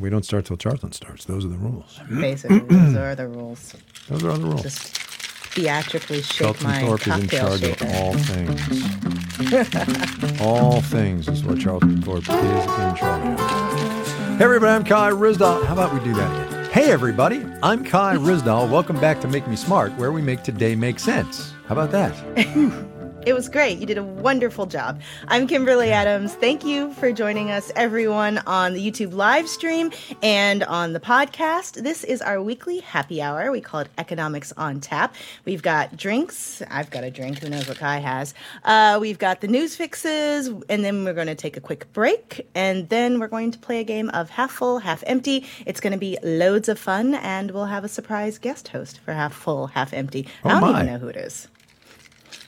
We don't start till Charlton starts. Those are the rules. Basically, those are the rules. Those are the rules. Just theatrically shake Charlton my Thorpe is in charge shaker. of all things. all things is what Charlton Thorpe is in charge of. Hey, everybody, I'm Kai Ryssdal. How about we do that again? Hey, everybody, I'm Kai Ryssdal. Welcome back to Make Me Smart, where we make today make sense. How about that? It was great. You did a wonderful job. I'm Kimberly Adams. Thank you for joining us, everyone, on the YouTube live stream and on the podcast. This is our weekly happy hour. We call it Economics on Tap. We've got drinks. I've got a drink. Who knows what Kai has? Uh, we've got the news fixes, and then we're going to take a quick break, and then we're going to play a game of half full, half empty. It's going to be loads of fun, and we'll have a surprise guest host for half full, half empty. Oh I don't my. even know who it is.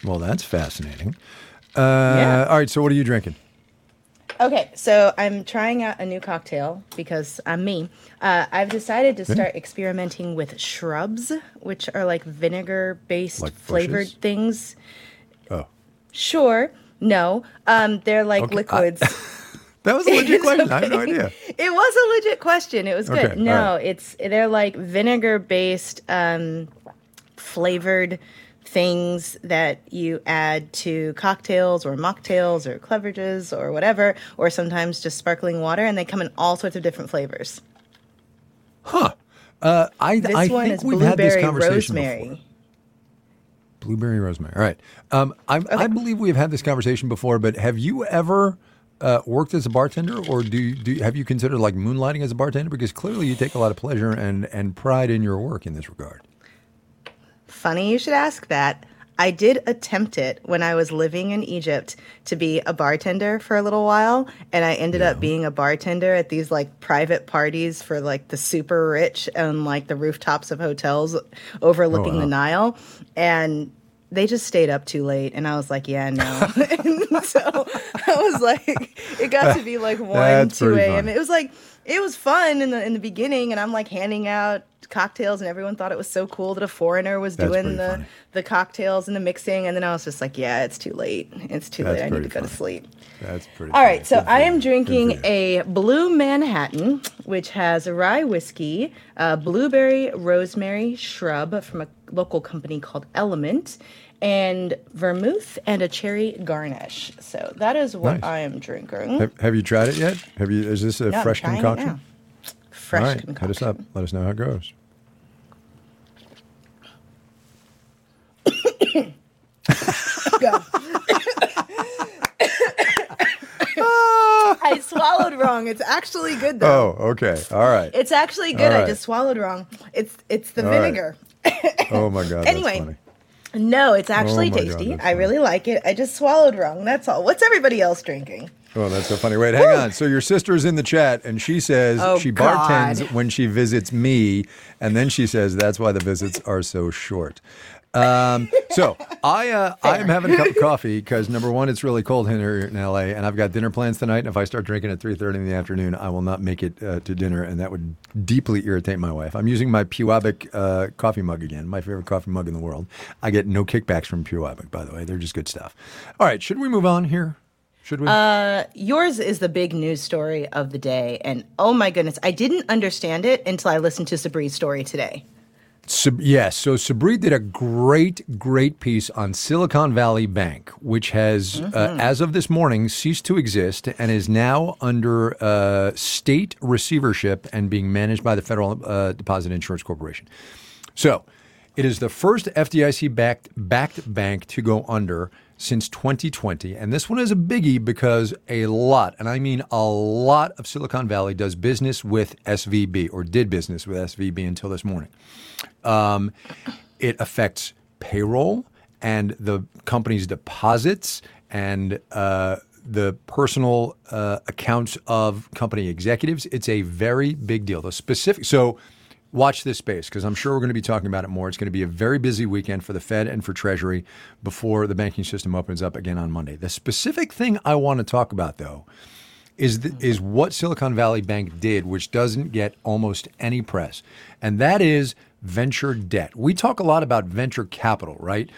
Well, that's fascinating. Uh, Yeah. All right, so what are you drinking? Okay, so I'm trying out a new cocktail because I'm me. Uh, I've decided to start experimenting with shrubs, which are like vinegar based Like flavored things. Oh, Sure, no, um, they're like Okay, I- liquids. that was a legit question. I have no idea. It was a legit question. It was good. Okay, no, right. it's they're like vinegar based um, flavored things that you add to cocktails or mocktails or cleverages or whatever, or sometimes just sparkling water, and they come in all sorts of different flavors. Huh. Uh, I, This I one think is we've had this blueberry conversation rosemary. before. Blueberry rosemary. All right. Um, I, I believe we've had this conversation before, but have you ever uh, worked as a bartender, or do you, do have you considered like moonlighting as a bartender? Because clearly you take a lot of pleasure and and pride in your work in this regard. Funny you should ask that. I did attempt it when I was living in Egypt to be a bartender for a little while, and I ended up being a bartender at these like private parties for like the super rich and like the rooftops of hotels overlooking wow. the Nile, and they just stayed up too late, and I was like, yeah, no. And so I was like, it got to be like one, That's two a.m. It was like it was fun in the in the beginning, and I'm like handing out cocktails, and everyone thought it was so cool that a foreigner was That's doing the funny. the cocktails and the mixing, and then I was just like, yeah, it's too late. It's too That's late. I need to go to sleep. That's pretty. All funny. right, so Good I am drinking a Blue Manhattan, which has rye whiskey, uh, blueberry rosemary shrub from a local company called Element, and vermouth and a cherry garnish. So that is what Nice. I am drinking. Have, have you tried it yet? Have you? Is this a No, fresh concoction? now. Fresh All right, concoction. hit us up. Let us know how it goes. Go. I swallowed wrong. It's actually good though. Oh, okay. All right. It's actually good. All I just swallowed wrong. It's it's the All right. vinegar. Oh my God. Anyway, funny. No, it's actually Oh God, tasty. that's I really like it. I just swallowed wrong. That's all. What's everybody else drinking? Oh, that's so funny. Wait, hang on. So your sister's in the chat, and she says Oh, she bartends God. when she visits me, and then she says that's why the visits are so short. Um, so I uh, I am having a cup of coffee because number one, it's really cold here in LA, and I've got dinner plans tonight. And if I start drinking at three thirty in the afternoon, I will not make it uh, to dinner, and that would deeply irritate my wife. I'm using my Pewabic uh, coffee mug again, my favorite coffee mug in the world. I get no kickbacks from Pewabic, by the way. They're just good stuff. All right, should we move on here? Should we? Uh, yours is the big news story of the day, and oh my goodness, I didn't understand it until I listened to Sabri's story today. Sab- yes. So Sabri did a great, great piece on Silicon Valley Bank, which has, uh, as of this morning, ceased to exist and is now under uh, state receivership and being managed by the Federal uh, Deposit Insurance Corporation. So it is the first FDIC backed, backed bank to go under since 2020. And this one is a biggie because a lot, and I mean a lot of Silicon Valley does business with SVB or did business with SVB until this morning. Um, it affects payroll and the company's deposits and uh, the personal uh, accounts of company executives. It's a very big deal. The specific so. Watch this space because I'm sure we're going to be talking about it more. It's going to be a very busy weekend for the Fed and for Treasury before the banking system opens up again on Monday. The specific thing I want to talk about, though, is th- is mm-hmm. what Silicon Valley Bank did, which doesn't get almost any press, and that is venture debt. We talk a lot about venture capital, right?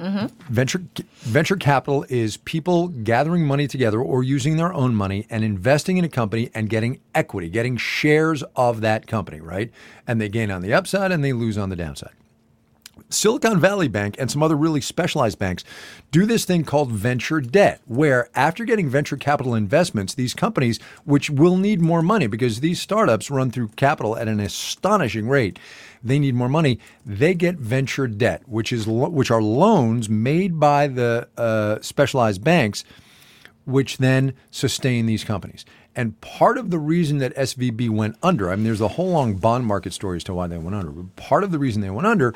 Mm-hmm. Venture venture capital is people gathering money together or using their own money and investing in a company and getting equity, getting shares of that company, right? And they gain on the upside and they lose on the downside. Silicon Valley Bank and some other really specialized banks do this thing called venture debt, where after getting venture capital investments, these companies, which will need more money because these startups run through capital at an astonishing rate, they need more money. They get venture debt, which is which are loans made by the uh, specialized banks, which then sustain these companies. And part of the reason that SVB went under, I mean, there's a whole long bond market story as to why they went under. But part of the reason they went under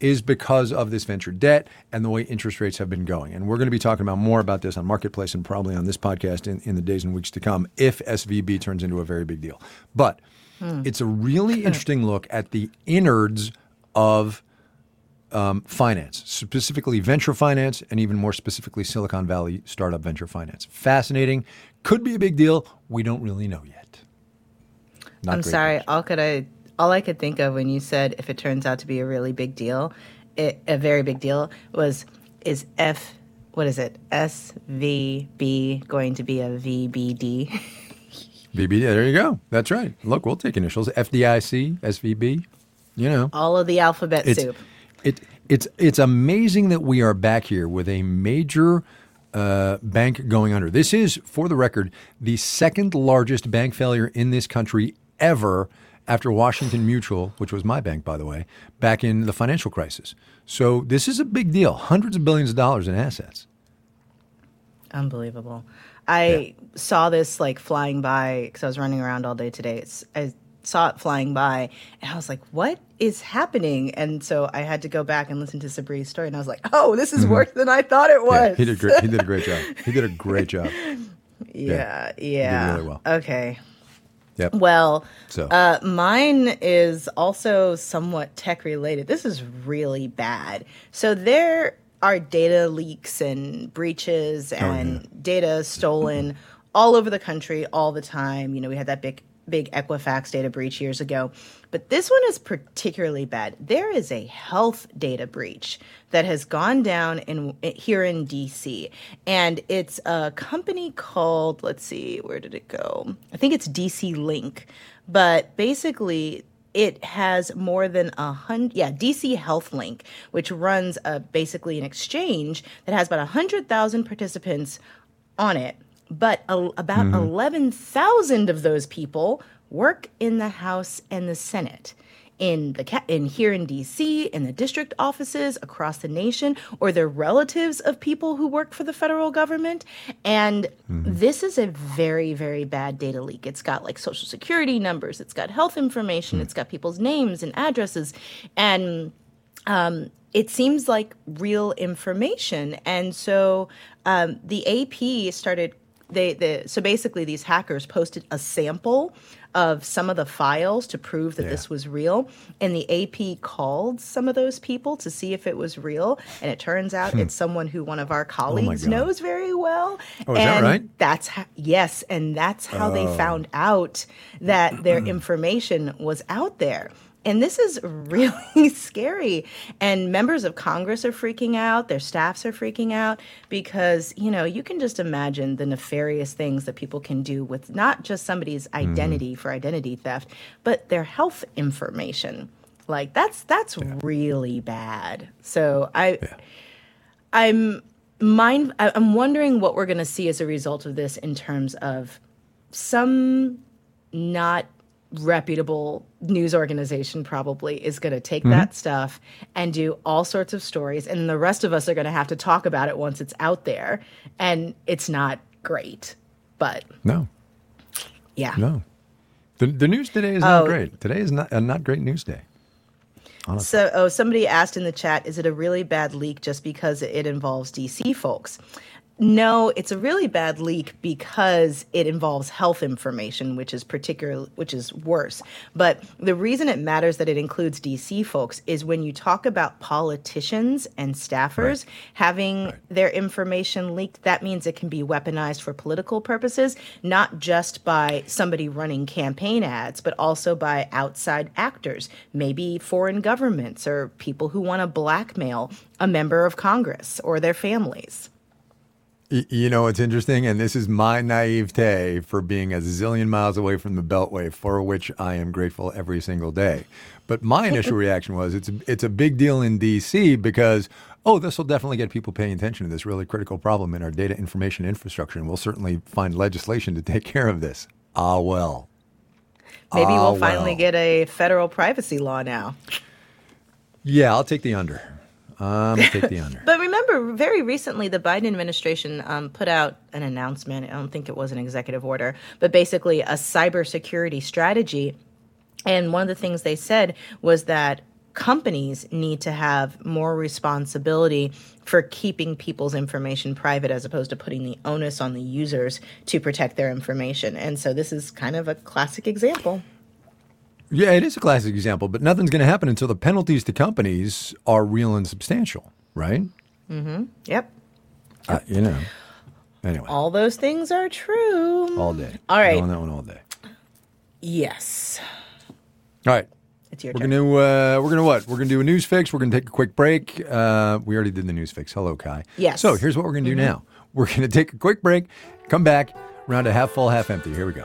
is because of this venture debt and the way interest rates have been going. And we're going to be talking about more about this on Marketplace and probably on this podcast in, in the days and weeks to come if SVB turns into a very big deal. But it's a really interesting look at the innards of um, finance, specifically venture finance, and even more specifically Silicon Valley startup venture finance. Fascinating. Could be a big deal. We don't really know yet. Not I'm sorry. news. All could I all I could think of when you said if it turns out to be a really big deal, it, a very big deal was is F what is it? SVB going to be a VBD? There you go. That's right. Look, we'll take initials. FDIC, SVB. You know, all of the alphabet it's soup. it it's it's amazing that we are back here with a major uh, bank going under. This is, for the record, the second largest bank failure in this country ever after Washington Mutual, which was my bank, by the way, back in the financial crisis. So this is a big deal. Hundreds of billions of dollars in assets. Unbelievable. I saw this like flying by because I was running around all day today. It's, I saw it flying by and I was like, what is happening? And so I had to go back and listen to Sabri's story and I was like, oh, this is worse than I thought it Mm-hmm. Yeah, was. he did great. He did a great job. He did a great job. yeah, yeah. really well. Okay. Yep. Well, So. uh, mine is also somewhat tech related. This is really bad. So there are data leaks and breaches and data stolen all over the country all the time. You know, we had that big big Equifax data breach years ago. But this one is particularly bad. There is a health data breach that has gone down in here in DC and it's a company called let's see where did it go? I think it's DC Link. But basically it has more than a hundred yeah dc health link which runs a, basically an exchange that has about a hundred thousand participants on it but a, about 11,000 of those people work in the House and the Senate. In the in here in DC, in the district offices across the nation, or they're relatives of people who work for the federal government, and this is a very very bad data leak. It's got like social security numbers, it's got health information, it's got people's names and addresses, and um, it seems like real information. And so um, the AP started. They, they so basically these hackers posted a sample of some of the files to prove that Yeah. this was real, and the AP called some of those people to see if it was real, and it turns out it's someone who one of our colleagues Hmm. Oh knows very well. Oh, is that and right? That's how, yes, and that's how they found out that their information was out there. And this is really scary. And members of Congress are freaking out, their staffs are freaking out because, you know, you can just imagine the nefarious things that people can do with not just somebody's mm-hmm. identity for identity theft, but their health information. Like that's that's really bad. So I I'm mind I'm wondering what we're going to see as a result of this in terms of some not reputable news organization probably is going to take mm-hmm. that stuff and do all sorts of stories and the rest of us are going to have to talk about it once it's out there and it's not great but No, yeah no. The, the news today is not Oh. great. Today is not a not great news day. So, oh, somebody asked in the chat, is it a really bad leak just because it involves DC folks? No, it's a really bad leak because it involves health information, which is particular, which is worse. But the reason it matters that it includes DC folks is when you talk about politicians and staffers right. having right. their information leaked, that means it can be weaponized for political purposes, not just by somebody running campaign ads, but also by outside actors, maybe foreign governments or people who want to blackmail a member of Congress or their families. You know, it's interesting, and this is my naivete for being a zillion miles away from the Beltway, for which I am grateful every single day. But my initial reaction was it's a, it's a big deal in D.C. because, oh, this will definitely get people paying attention to this really critical problem in our data information infrastructure, and we'll certainly find legislation to take care of this. Ah, well. Maybe ah, we'll finally well. get a federal privacy law now. Yeah, I'll take the under. I'm take the under. but remember, very recently, the Biden administration um, put out an announcement. I don't think it was an executive order, but basically a cybersecurity strategy. And one of the things they said was that companies need to have more responsibility for keeping people's information private as opposed to putting the onus on the users to protect their information. And so this is kind of a classic example. Yeah, it is a classic example, but nothing's going to happen until the penalties to companies are real and substantial, right? Mm-hmm. Yep. Uh, you know. Anyway. All those things are true. All day. All right. On that one all day. Yes. All right. It's your we're turn. gonna uh, we're gonna what? We're gonna do a news fix. We're gonna take a quick break. Uh, we already did the news fix. Hello, Kai. Yes. So here's what we're gonna do mm-hmm. now. We're gonna take a quick break. Come back. Round a half full, half empty. Here we go.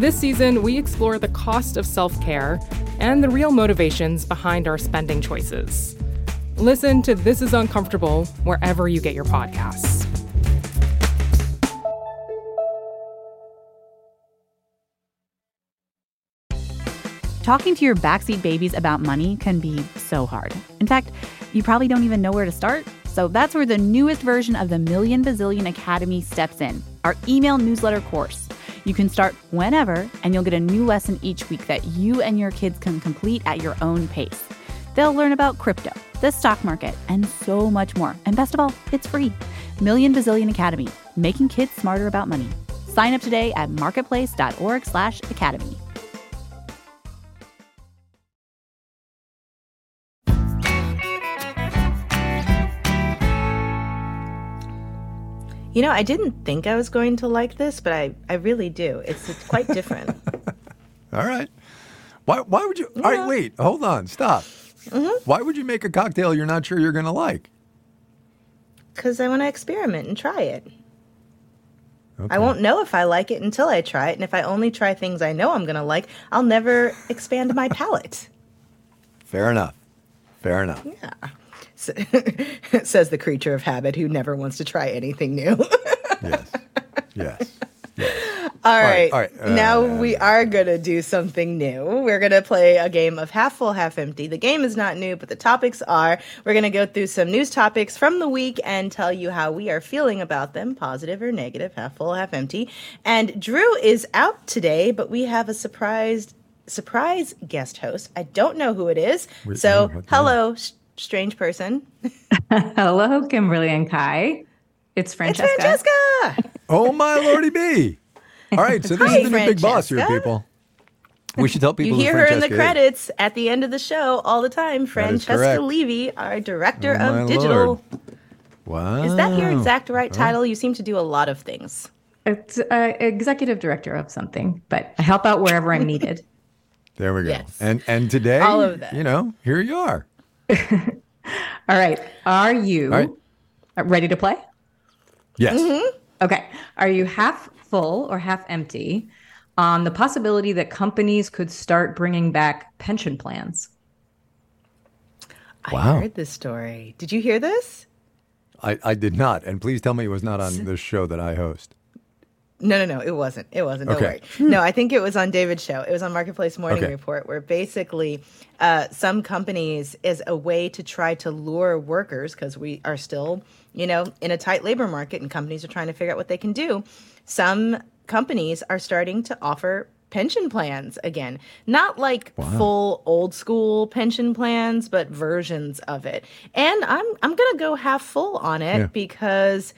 this season, we explore the cost of self care and the real motivations behind our spending choices. Listen to This Is Uncomfortable wherever you get your podcasts. Talking to your backseat babies about money can be so hard. In fact, you probably don't even know where to start. So that's where the newest version of the Million Bazillion Academy steps in our email newsletter course. You can start whenever, and you'll get a new lesson each week that you and your kids can complete at your own pace. They'll learn about crypto, the stock market, and so much more. And best of all, it's free. Million Bazillion Academy, making kids smarter about money. Sign up today at marketplace.org/academy. You know, I didn't think I was going to like this, but I, I really do. It's, it's quite different. All right. Why, why would you? Yeah. All right, wait, hold on, stop. Mm-hmm. Why would you make a cocktail you're not sure you're going to like? Because I want to experiment and try it. Okay. I won't know if I like it until I try it. And if I only try things I know I'm going to like, I'll never expand my palate. Fair enough. Fair enough. Yeah. says the creature of habit who never wants to try anything new. yes. Yes. yes. All right. All right. All right. Uh, now we are going to do something new. We're going to play a game of half full, half empty. The game is not new, but the topics are. We're going to go through some news topics from the week and tell you how we are feeling about them, positive or negative, half full, half empty. And Drew is out today, but we have a surprised surprise guest host. I don't know who it is. so, hello, strange person. Hello, Kimberly and Kai. It's Francesca. It's Francesca. oh my lordy be! All right, so this Hi, is the new big boss here, people. We should tell people. You hear her in the credits at the end of the show all the time. Francesca Levy, our director oh, of digital. Lord. Wow. Is that your exact right title? You seem to do a lot of things. It's uh, executive director of something, but I help out wherever I'm needed. There we go. Yes. And and today, all of that. you know, here you are. All right. Are you right. ready to play? Yes. Mm-hmm. Okay. Are you half full or half empty on the possibility that companies could start bringing back pension plans. Wow. I heard this story. Did you hear this? I, I did not. And please tell me it was not on this show that I host. No, no, no, it wasn't. It wasn't. Don't Okay. worry. No, I think it was on David's show. It was on Marketplace Morning Okay. Report, where basically uh, some companies, as a way to try to lure workers, because we are still, you know, in a tight labor market and companies are trying to figure out what they can do, some companies are starting to offer pension plans again. Not like full old school pension plans, but versions of it. And I'm I'm gonna go half full on it Yeah. because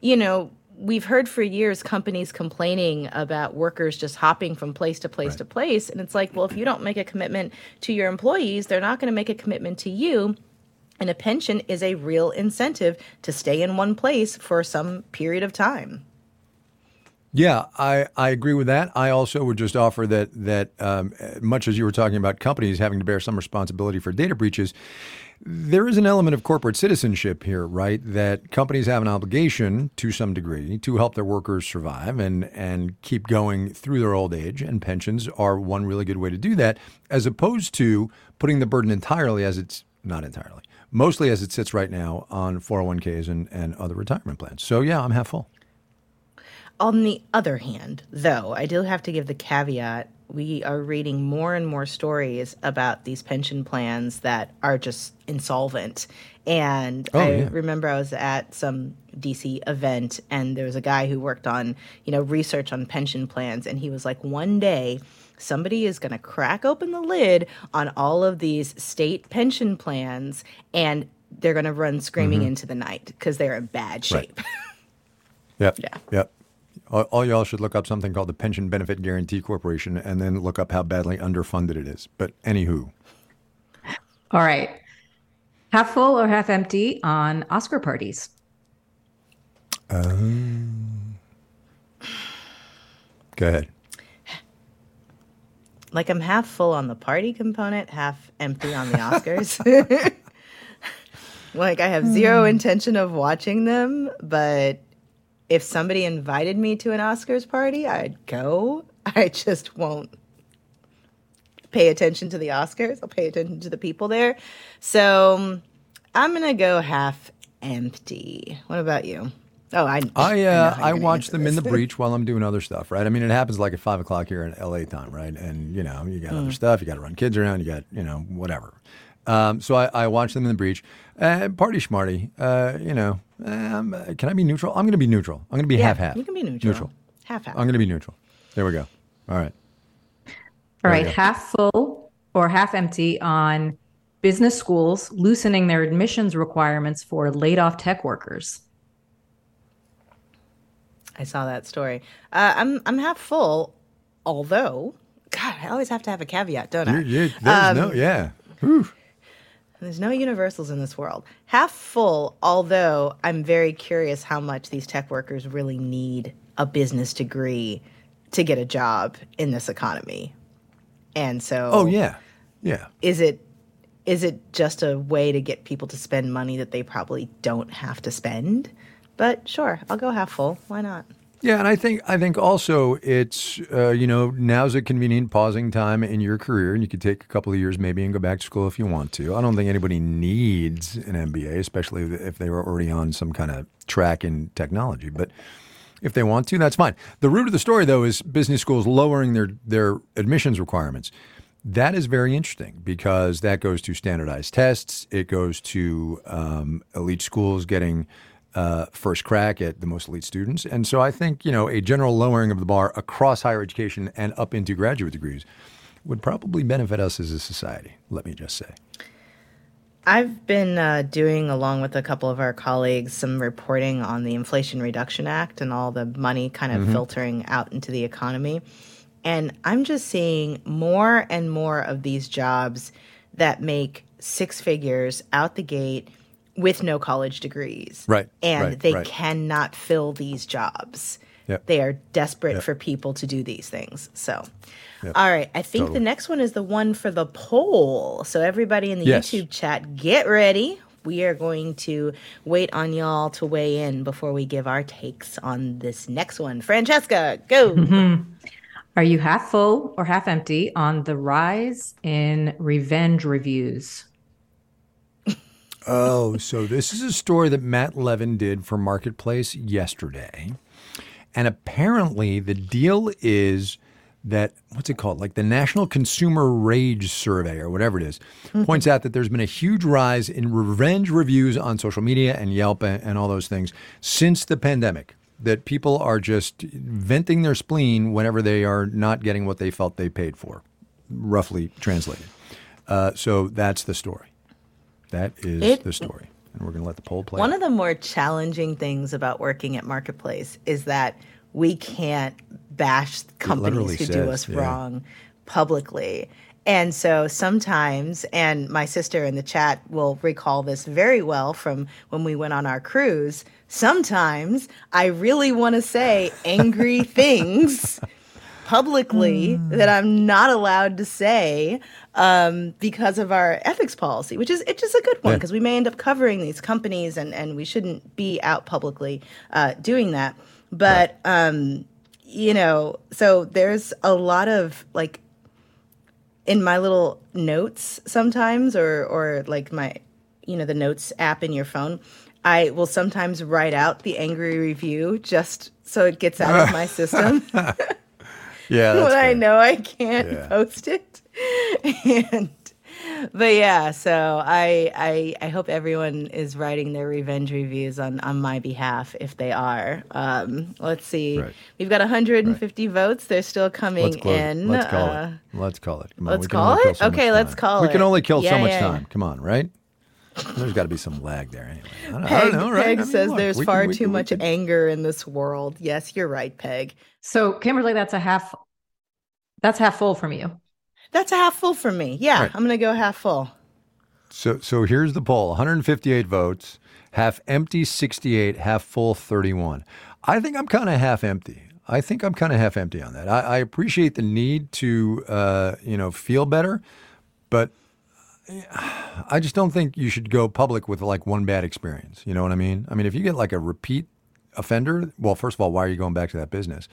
you know, we've heard for years companies complaining about workers just hopping from place to place to place. And it's like, well, if you don't make a commitment to your employees, they're not going to make a commitment to you. And a pension is a real incentive to stay in one place for some period of time. Yeah, I, I agree with that. I also would just offer that that um, much as you were talking about companies having to bear some responsibility for data breaches, there is an element of corporate citizenship here, right? That companies have an obligation to some degree to help their workers survive and and keep going through their old age, and pensions are one really good way to do that, as opposed to putting the burden entirely as it's not entirely, mostly as it sits right now on 401ks and, and other retirement plans. So yeah, I'm half full. On the other hand, though, I do have to give the caveat we are reading more and more stories about these pension plans that are just insolvent. And Oh, I yeah. remember I was at some DC event and there was a guy who worked on, you know, research on pension plans and he was like one day somebody is going to crack open the lid on all of these state pension plans and they're going to run screaming into the night because they're in bad Mm-hmm. Right. shape. Yep. Yeah. Yep. All, all y'all should look up something called the Pension Benefit Guaranty Corporation and then look up how badly underfunded it is. But anywho, All right. Half full or half empty on Oscar parties? Um, go ahead. like I'm half full on the party component, half empty on the Oscars. like I have zero hmm. intention of watching them, but if somebody invited me to an Oscars party, I'd go. I just won't pay attention to the Oscars. I'll pay attention to the people there. So um, I'm gonna go half empty. What about you? Oh, I I uh, I watch them in the breach while I'm doing other stuff, right? I mean, it happens like at five o'clock here in LA time, right? And you know, you got Mm. other stuff, you got to run kids around, you got you know whatever. Um, so I, I watch them in the breach. Uh, party schmarty, uh, you know, um, can I be neutral? I'm going to be neutral. I'm going to be Yeah, half half. You can be neutral. Neutral. Half half. I'm going to be neutral. There we go. All right. All There right, half full or half empty on business schools loosening their admissions requirements for laid off tech workers. I saw that story. Uh, I'm I'm half full, although God, I always have to have a caveat, don't I? You, you, there's Um, no, yeah. Whew. There's no universals in this world. Half full, although I'm very curious how much these tech workers really need a business degree to get a job in this economy. And so, Oh yeah, yeah. is it is it just a way to get people to spend money that they probably don't have to spend? But sure, I'll go half full. Why not? Yeah, and I think I think also it's uh, you know now's a convenient pausing time in your career, and you could take a couple of years maybe and go back to school if you want to. I don't think anybody needs an MBA, especially if they were already on some kind of track in technology. But if they want to, that's fine. The root of the story, though, is business schools lowering their their admissions requirements. That is very interesting because that goes to standardized tests. It goes to um, elite schools getting uh, first crack at the most elite students. And so I think, you know, a general lowering of the bar across higher education and up into graduate degrees would probably benefit us as a society, let me just say. I've been uh, doing, along with a couple of our colleagues, some reporting on the Inflation Reduction Act and all the money kind of filtering out into the economy. And I'm just seeing more and more of these jobs that make six figures out the gate with no college degrees. Right, And right, they right. cannot fill these jobs. Yep. They are desperate for people to do these things. So, all right. I think Totally. the next one is the one for the poll. So, everybody in the Yes. YouTube chat, get ready. We are going to wait on y'all to weigh in before we give our takes on this next one. Francesca, go. Mm-hmm. Are you half full or half empty on the rise in revenge reviews? Oh, so this is a story that Matt Levin did for Marketplace yesterday. And apparently the deal is that what's it called? Like the National Consumer Rage Survey or whatever it is, points out that there's been a huge rise in revenge reviews on social media and Yelp and, and all those things since the pandemic. That people are just venting their spleen whenever they are not getting what they felt they paid for, roughly translated. Uh, so that's the story. That is It- the story. And we're going to let the poll play. One out. of the more challenging things about working at Marketplace is that we can't bash companies who do us yeah. wrong publicly. And so sometimes, and my sister in the chat will recall this very well from when we went on our cruise. Sometimes I really want to say angry things publicly that I'm not allowed to say um, because of our ethics policy, which is it's just a good one Yeah. because we may end up covering these companies and, and we shouldn't be out publicly uh, doing that. But um, you know, so there's a lot of like in my little notes sometimes or or like my you know the notes app in your phone i will sometimes write out the angry review just so it gets out of my system yeah, when i know i can't Yeah. post it and but yeah so I, I i hope everyone is writing their revenge reviews on on my behalf if they are um let's see Right. we've got 150 votes they're still coming Let's in it. Let's call uh, it. Let's call it. Come on, let's call it? so Okay, let's call We can only kill so much yeah, time. yeah. Come on, right? There's got to be some lag there anyway. I don't, I Peg, don't know, right? Peg I mean, says look, there's we can- far we too can- we much can- anger in this world. Yes, you're right, Peg. So, Kimberly, that's a half. That's half full from you. That's a half full from me. Yeah, Right. I'm gonna go half full. So, so here's the poll: 158 votes, half empty 68, half full 31. I think I'm kind of half empty. I think I'm kind of half empty on that. I, I appreciate the need to, uh, you know, feel better, but I just don't think you should go public with like one bad experience. You know what I mean? I mean, if you get like a repeat offender, well, first of all, why are you going back to that business?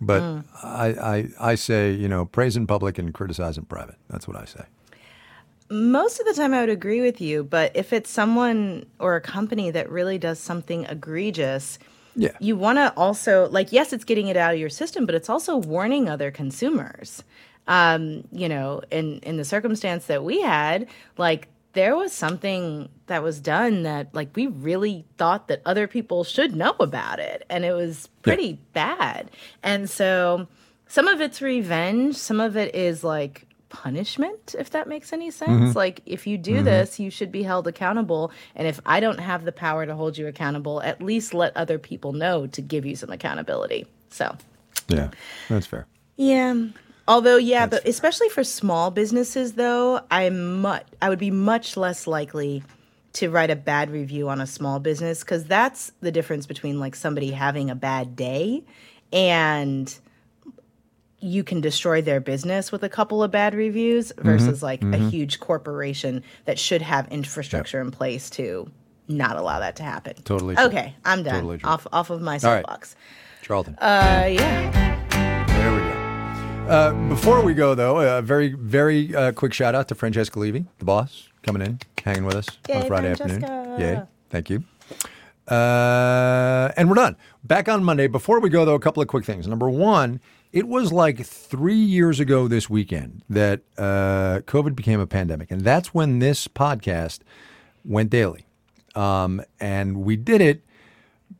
But mm. I, I, I say, you know, praise in public and criticize in private. That's what I say. Most of the time, I would agree with you, but if it's someone or a company that really does something egregious, Yeah. you want to also like yes, it's getting it out of your system, but it's also warning other consumers. Um, you know, in in the circumstance that we had, like there was something that was done that like we really thought that other people should know about it and it was pretty bad. And so some of it's revenge, some of it is like punishment if that makes any sense. Like if you do this, you should be held accountable and if I don't have the power to hold you accountable, at least let other people know to give you some accountability. So, Yeah, that's fair. yeah. Although, yeah, but especially for small businesses, though, I'm much, I would be much less likely to write a bad review on a small business because that's the difference between like somebody having a bad day and you can destroy their business with a couple of bad reviews versus like a huge corporation that should have infrastructure in place to not allow that to happen. Totally true. Okay, I'm done. Totally off off of my right. soapbox. Charlton. Uh, yeah. There we go. Uh, before we go, though, a very, very uh, quick shout out to Francesca Levy, the boss, coming in, hanging with us on Yay, a Friday Francesca. afternoon. Yay. Thank you. Uh, and we're done. Back on Monday. Before we go, though, a couple of quick things. Number one, it was like three years ago this weekend that uh, COVID became a pandemic. And that's when this podcast went daily. Um, and we did it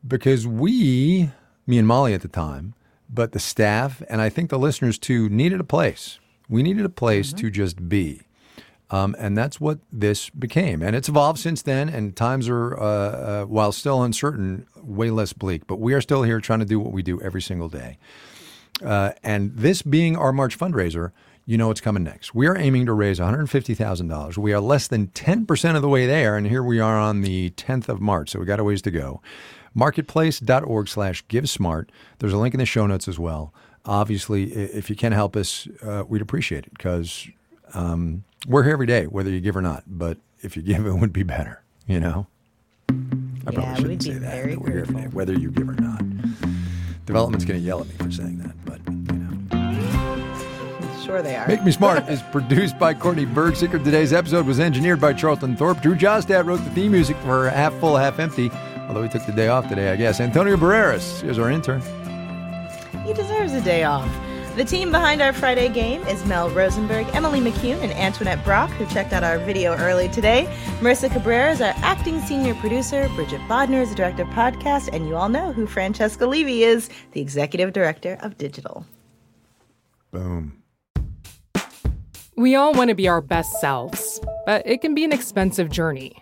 because we, me and Molly at the time, but the staff and I think the listeners too needed a place. We needed a place to just be. Um, and that's what this became. And it's evolved since then, and times are, uh, uh, while still uncertain, way less bleak. But we are still here trying to do what we do every single day. Uh, and this being our March fundraiser, you know what's coming next. We are aiming to raise $150,000. We are less than 10% of the way there, and here we are on the 10th of March, so we got a ways to go. Marketplace.org slash GiveSmart. There's a link in the show notes as well. Obviously, if you can help us, uh, we'd appreciate it because um, we're here every day, whether you give or not. But if you give, it would be better, you know? I probably Yeah, shouldn't say that. that we're here every day, whether you give or not. Development's going to yell at me for saying that, but, you know. Sure they are. Make Me Smart is produced by Courtney Bergsieker. Today's episode was engineered by Charlton Thorpe. Drew Jostad wrote the theme music for Half Full, Half Empty, although he took the day off today, I guess. Antonio Barreras is our intern. He deserves a day off. The team behind our Friday game is Mel Rosenberg, Emily McCune, and Antoinette Brock, who checked out our video early today. Marissa Cabrera is our acting senior producer. Bridget Bodnar is the director of podcast. And you all know who Francesca Levy is, the executive director of digital. Boom. We all want to be our best selves, but it can be an expensive journey.